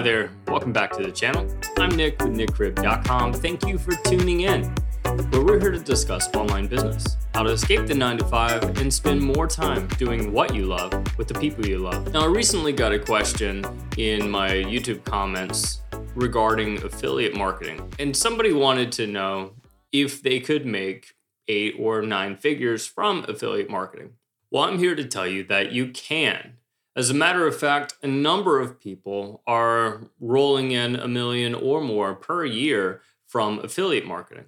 Hi there, welcome back to the channel. I'm Nick with NickCribb.com. Thank you for tuning in, where we're here to discuss online business, how to escape the 9 to 5 and spend more time doing what you love with the people you love. Now, I recently got a question in my YouTube comments regarding affiliate marketing, and somebody wanted to know if they could make eight or nine figures from affiliate marketing. Well, I'm here to tell you that you can. As a matter of fact, a number of people are rolling in a million or more per year from affiliate marketing.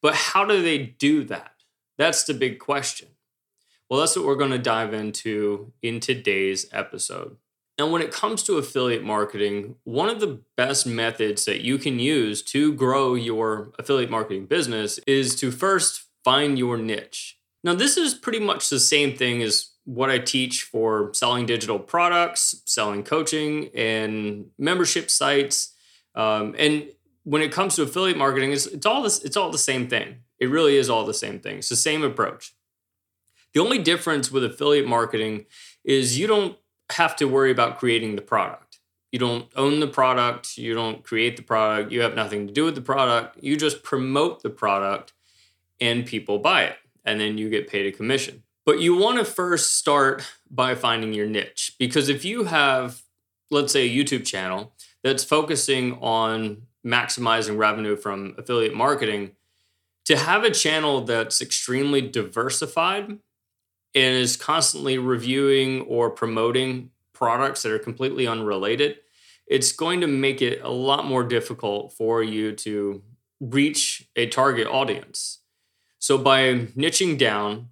But how do they do that? That's the big question. Well, that's what we're going to dive into in today's episode. Now, when it comes to affiliate marketing, one of the best methods that you can use to grow your affiliate marketing business is to first find your niche. Now, this is pretty much the same thing as what I teach for selling digital products, selling coaching, and membership sites. Um, and when it comes to affiliate marketing, it's, it's all this. It's all the same thing. It really is all the same thing. It's the same approach. The only difference with affiliate marketing is you don't have to worry about creating the product. You don't own the product. You don't create the product. You have nothing to do with the product. You just promote the product, and people buy it, and then you get paid a commission. But you want to first start by finding your niche because if you have, let's say, a YouTube channel that's focusing on maximizing revenue from affiliate marketing, to have a channel that's extremely diversified and is constantly reviewing or promoting products that are completely unrelated, it's going to make it a lot more difficult for you to reach a target audience. So by niching down,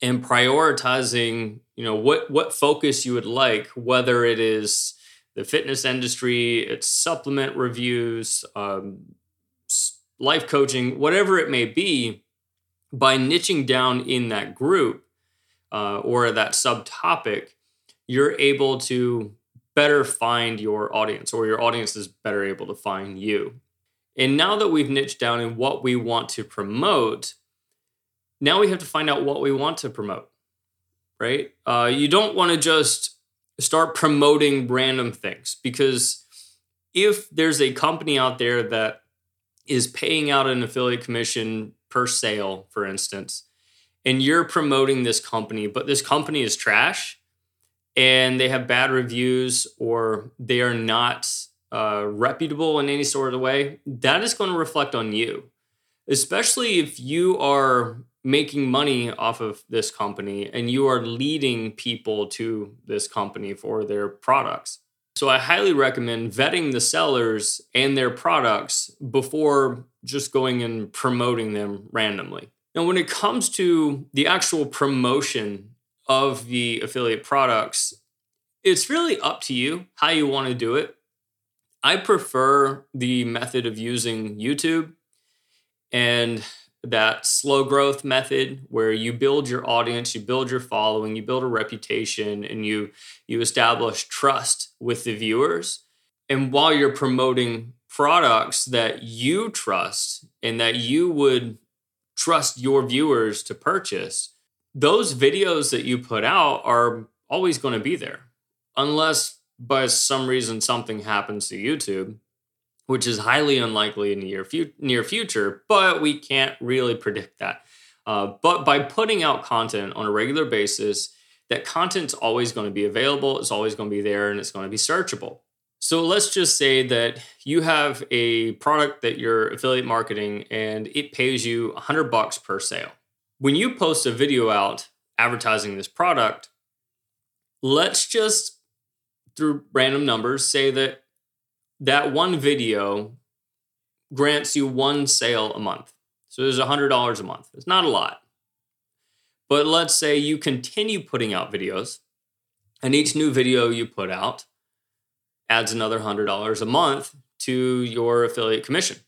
and prioritizing you know what what focus you would like whether it is the fitness industry it's supplement reviews um, life coaching whatever it may be by niching down in that group uh, or that subtopic you're able to better find your audience or your audience is better able to find you. And now that we've niched down in what we want to promote now we have to find out what we want to promote, right? Uh, you don't want to just start promoting random things because if there's a company out there that is paying out an affiliate commission per sale, for instance, and you're promoting this company, but this company is trash and they have bad reviews or they are not uh, reputable in any sort of way, that is going to reflect on you, especially if you are making money off of this company and you are leading people to this company for their products. So I highly recommend vetting the sellers and their products before just going and promoting them randomly. Now, when it comes to the actual promotion of the affiliate products, it's really up to you how you want to do it. I prefer the method of using YouTube and that slow growth method where you build your audience you build your following you build a reputation and you you establish trust with the viewers. And while you're promoting products that you trust and that you would trust your viewers to purchase those videos that you put out are always going to be there unless by some reason something happens to youtube which is highly unlikely in the near, fu- near future, but we can't really predict that. Uh, but by putting out content on a regular basis, that content's always going to be available, it's always going to be there, and it's going to be searchable. So let's just say that you have a product that you're affiliate marketing and it pays you 100 bucks per sale. When you post a video out advertising this product, let's just through random numbers say that that one video grants you one sale a month. So there's $100 a month. It's not a lot. But let's say you continue putting out videos, and each new video you put out adds another $100 a month to your affiliate commission.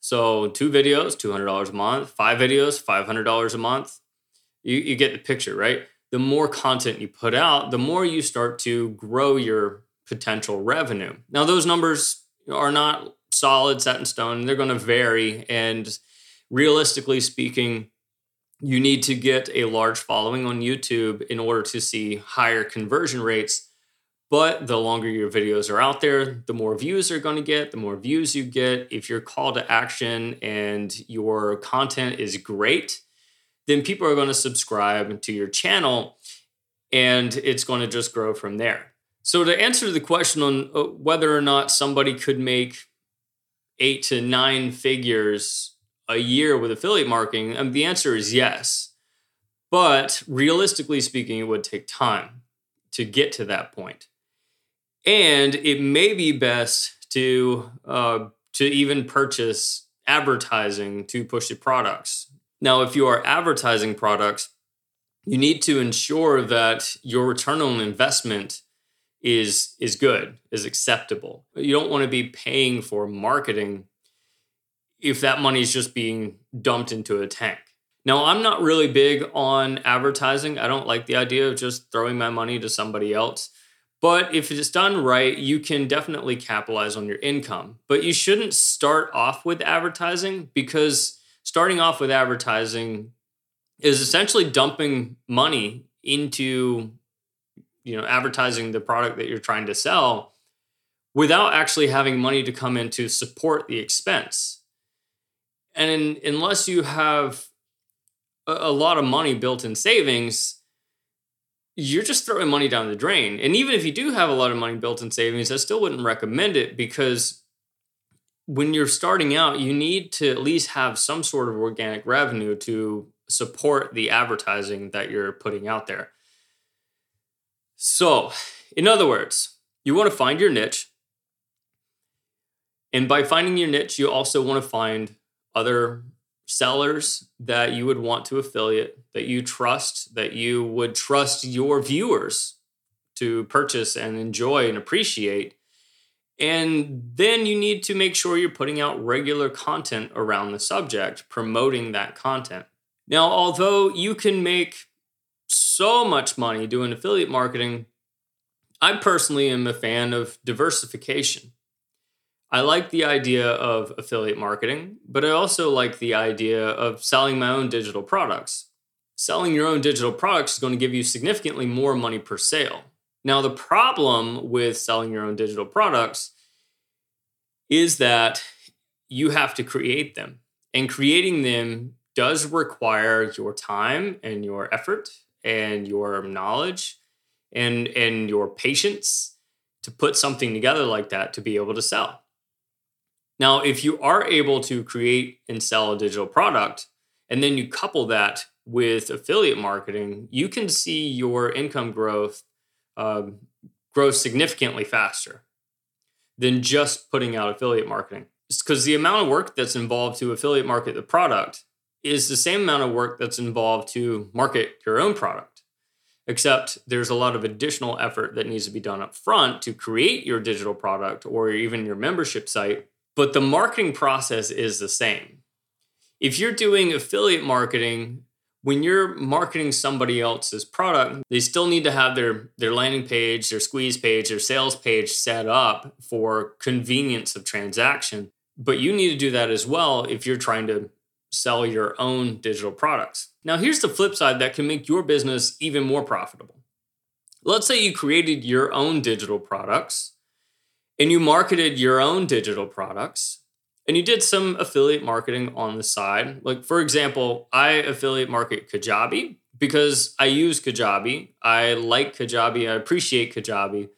So, two videos, $200 a month, five videos, $500 a month. You, you get the picture, right? The more content you put out, the more you start to grow your potential revenue. Now, those numbers are not solid, set in stone. They're going to vary. And realistically speaking, you need to get a large following on YouTube in order to see higher conversion rates. But the longer your videos are out there, the more views are going to get. The more views you get, if your call to action and your content is great, then people are going to subscribe to your channel and it's going to just grow from there. So, to answer the question on uh, whether or not somebody could make eight to nine figures a year with affiliate marketing, um, the answer is yes. But realistically speaking, it would take time to get to that point. And it may be best to uh, to even purchase advertising to push the products. Now, if you are advertising products, you need to ensure that your return on investment is is good, is acceptable. You don't want to be paying for marketing if that money is just being dumped into a tank. Now, I'm not really big on advertising. I don't like the idea of just throwing my money to somebody else. But if it's done right, you can definitely capitalize on your income. But you shouldn't start off with advertising because starting off with advertising is essentially dumping money into you know advertising the product that you're trying to sell without actually having money to come in to support the expense and in, unless you have a, a lot of money built in savings you're just throwing money down the drain and even if you do have a lot of money built in savings i still wouldn't recommend it because when you're starting out you need to at least have some sort of organic revenue to support the advertising that you're putting out there. So, in other words, you want to find your niche. And by finding your niche, you also want to find other sellers that you would want to affiliate, that you trust, that you would trust your viewers to purchase and enjoy and appreciate. And then you need to make sure you're putting out regular content around the subject, promoting that content. Now, although you can make so much money doing affiliate marketing, I personally am a fan of diversification. I like the idea of affiliate marketing, but I also like the idea of selling my own digital products. Selling your own digital products is going to give you significantly more money per sale. Now, the problem with selling your own digital products is that you have to create them. And creating them does require your time and your effort and your knowledge and and your patience to put something together like that to be able to sell. Now, if you are able to create and sell a digital product and then you couple that with affiliate marketing, you can see your income growth um, grow significantly faster than just putting out affiliate marketing. Because the amount of work that's involved to affiliate market the product is the same amount of work that's involved to market your own product except there's a lot of additional effort that needs to be done up front to create your digital product or even your membership site but the marketing process is the same. If you're doing affiliate marketing when you're marketing somebody else's product they still need to have their their landing page their squeeze page their sales page set up for convenience of transaction but you need to do that as well if you're trying to sell your own digital products. Now, here's the flip side that can make your business even more profitable. Let's say you created your own digital products and you marketed your own digital products and you did some affiliate marketing on the side. Like, for example, I affiliate market Kajabi because I use Kajabi. I like Kajabi. I appreciate Kajabi.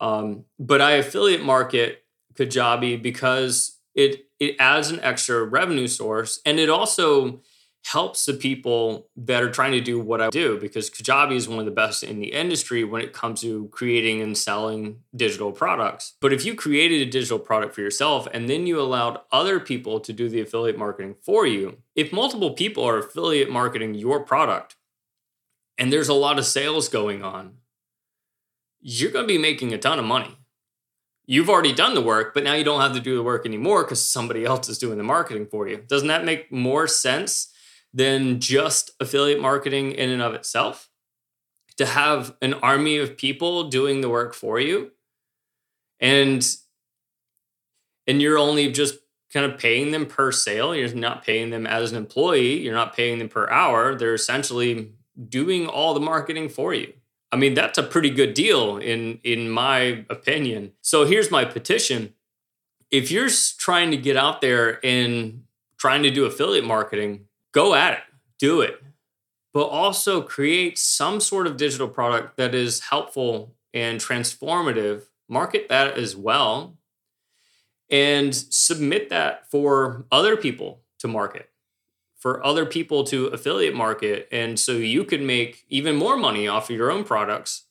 Um, but I affiliate market Kajabi because it it adds an extra revenue source and it also helps the people that are trying to do what I do because Kajabi is one of the best in the industry when it comes to creating and selling digital products. But if you created a digital product for yourself and then you allowed other people to do the affiliate marketing for you, if multiple people are affiliate marketing your product and there's a lot of sales going on, you're going to be making a ton of money you've already done the work, but now you don't have to do the work anymore because somebody else is doing the marketing for you. Doesn't that make more sense than just affiliate marketing in and of itself? To have an army of people doing the work for you and and you're only just kind of paying them per sale. You're not paying them as an employee. You're not paying them per hour. They're essentially doing all the marketing for you. I mean, that's a pretty good deal in in my opinion. So here's my petition. If you're trying to get out there and trying to do affiliate marketing, go at it. Do it. But also create some sort of digital product that is helpful and transformative. Market that as well and submit that for other people to market for other people to affiliate market. And so you could make even more money off of your own products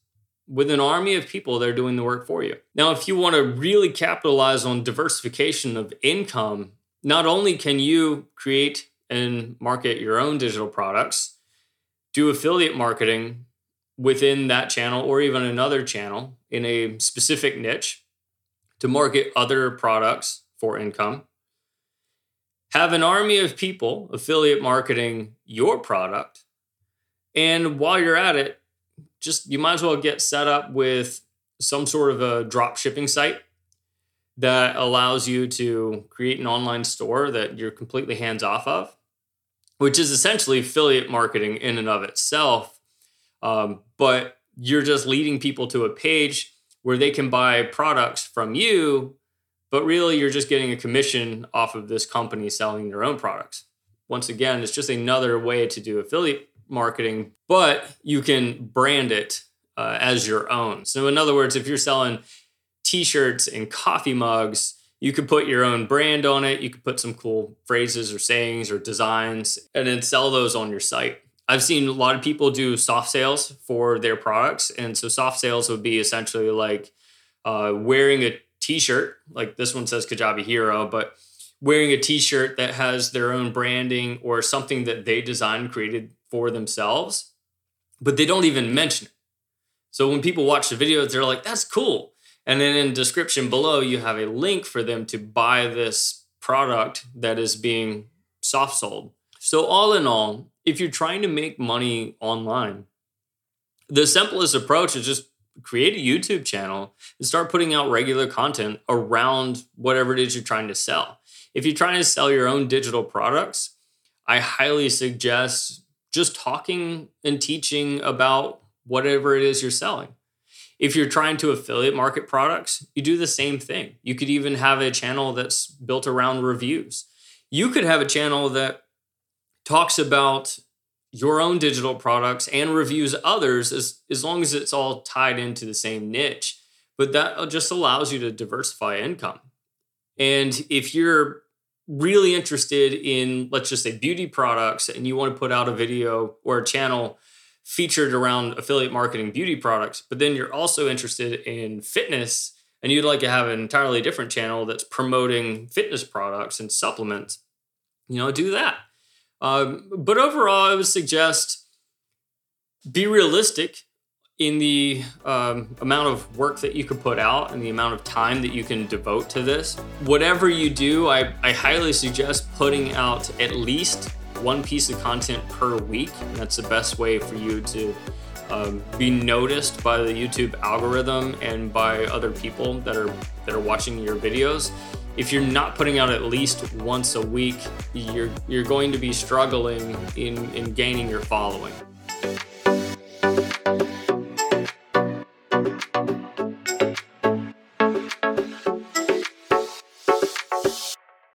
with an army of people that are doing the work for you. Now, if you want to really capitalize on diversification of income, not only can you create and market your own digital products, do affiliate marketing within that channel or even another channel in a specific niche to market other products for income have an army of people affiliate marketing your product. And while you're at it, just you might as well get set up with some sort of a drop shipping site that allows you to create an online store that you're completely hands off of, which is essentially affiliate marketing in and of itself. Um, but you're just leading people to a page where they can buy products from you but really you're just getting a commission off of this company selling their own products. Once again, it's just another way to do affiliate marketing, but you can brand it uh, as your own. So, in other words, if you're selling t shirts and coffee mugs, you could put your own brand on it. You could put some cool phrases or sayings or designs and then sell those on your site. I've seen a lot of people do soft sales for their products. And so, soft sales would be essentially like uh, wearing a t-shirt like this one says kajabi hero but wearing a t-shirt that has their own branding or something that they designed created for themselves but they don't even mention it. So when people watch the videos they're like that's cool. And then in description below you have a link for them to buy this product that is being soft sold. So all in all if you're trying to make money online the simplest approach is just create a YouTube channel and start putting out regular content around whatever it is you're trying to sell. If you're trying to sell your own digital products, I highly suggest just talking and teaching about whatever it is you're selling. If you're trying to affiliate market products, you do the same thing. You could even have a channel that's built around reviews. You could have a channel that talks about your own digital products and reviews others as, as long as it's all tied into the same niche. But that uh, just allows you to diversify income. And if you're really interested in, let's just say, beauty products, and you want to put out a video or a channel featured around affiliate marketing beauty products, but then you're also interested in fitness and you'd like to have an entirely different channel that's promoting fitness products and supplements, you know, do that. Um, but overall, I would suggest be realistic in the um, amount of work that you could put out and the amount of time that you can devote to this. Whatever you do, I, I highly suggest putting out at least one piece of content per week. That's the best way for you to um, be noticed by the YouTube algorithm and by other people that are that are watching your videos if you're not putting out at least once a week, you're you're going to be struggling in, in gaining your following.